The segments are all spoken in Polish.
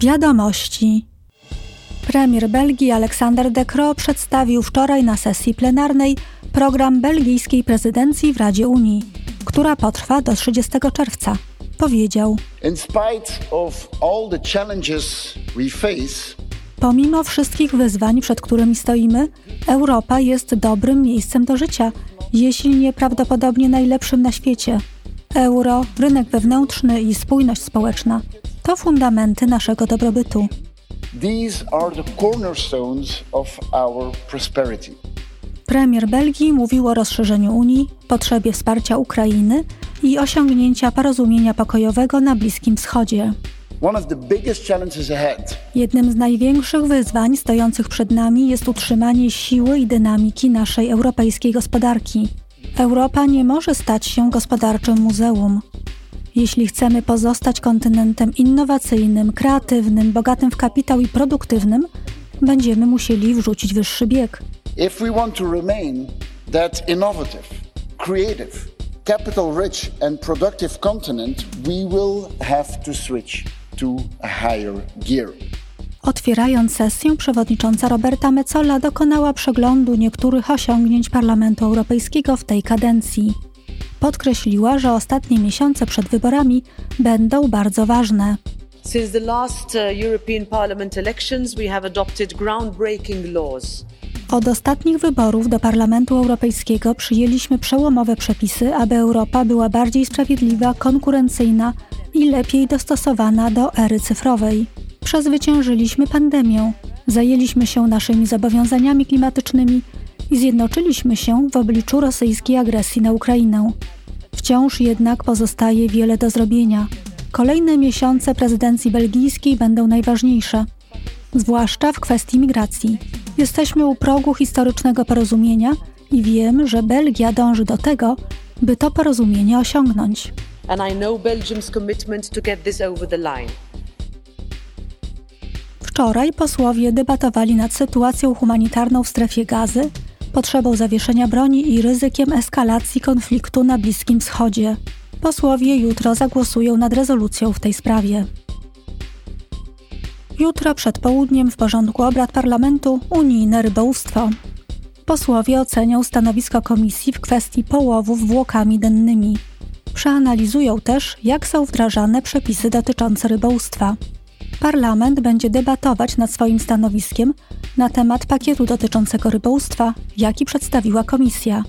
Wiadomości. Premier Belgii Alexander De Croo przedstawił wczoraj na sesji plenarnej program belgijskiej prezydencji w Radzie Unii, która potrwa do 30 czerwca. Powiedział: In spite of all the challenges we face, Pomimo wszystkich wyzwań, przed którymi stoimy, Europa jest dobrym miejscem do życia, jeśli nie prawdopodobnie najlepszym na świecie. Euro, rynek wewnętrzny i spójność społeczna to fundamenty naszego dobrobytu. these are the cornerstones of our prosperity. Premier Belgii mówił o rozszerzeniu Unii, potrzebie wsparcia Ukrainy i osiągnięcia porozumienia pokojowego na Bliskim Wschodzie. Jednym z największych wyzwań stojących przed nami jest utrzymanie siły i dynamiki naszej europejskiej gospodarki. Europa nie może stać się gospodarczym muzeum. Jeśli chcemy pozostać kontynentem innowacyjnym, kreatywnym, bogatym w kapitał i produktywnym, będziemy musieli wrzucić wyższy bieg. If we want to remain that innovative, creative, capital rich, and productive continent, we will have to switch to a higher gear. Otwierając sesję, przewodnicząca Roberta Metzola dokonała przeglądu niektórych osiągnięć Parlamentu Europejskiego w tej kadencji. Podkreśliła, że ostatnie miesiące przed wyborami będą bardzo ważne. Since the last uh, European Parliament elections, we have adopted groundbreaking laws. Od ostatnich wyborów do Parlamentu Europejskiego przyjęliśmy przełomowe przepisy, aby Europa była bardziej sprawiedliwa, konkurencyjna i lepiej dostosowana do ery cyfrowej. Przezwyciężyliśmy pandemię, zajęliśmy się naszymi zobowiązaniami klimatycznymi i zjednoczyliśmy się w obliczu rosyjskiej agresji na Ukrainę. Wciąż jednak pozostaje wiele do zrobienia. Kolejne miesiące prezydencji belgijskiej będą najważniejsze, zwłaszcza w kwestii migracji. Jesteśmy u progu historycznego porozumienia i wiem, że Belgia dąży do tego, by to porozumienie osiągnąć. And I know Belgium's commitment to get this over the line. Wczoraj posłowie debatowali nad sytuacją humanitarną w strefie gazy, potrzebą zawieszenia broni i ryzykiem eskalacji konfliktu na Bliskim Wschodzie. Posłowie jutro zagłosują nad rezolucją w tej sprawie. Jutro przed południem w porządku obrad parlamentu unijne rybołówstwo. Posłowie ocenią stanowisko komisji w kwestii połowów włokami dennymi. Przeanalizują też, jak są wdrażane przepisy dotyczące rybołówstwa. Parlament będzie debatować nad swoim stanowiskiem na temat pakietu dotyczącego rybołówstwa, jaki przedstawiła Komisja.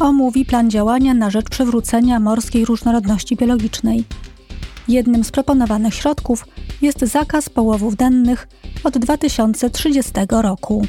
Omówi plan działania na rzecz przywrócenia morskiej różnorodności biologicznej. Jednym z proponowanych środków jest zakaz połowów dennych od 2030 roku.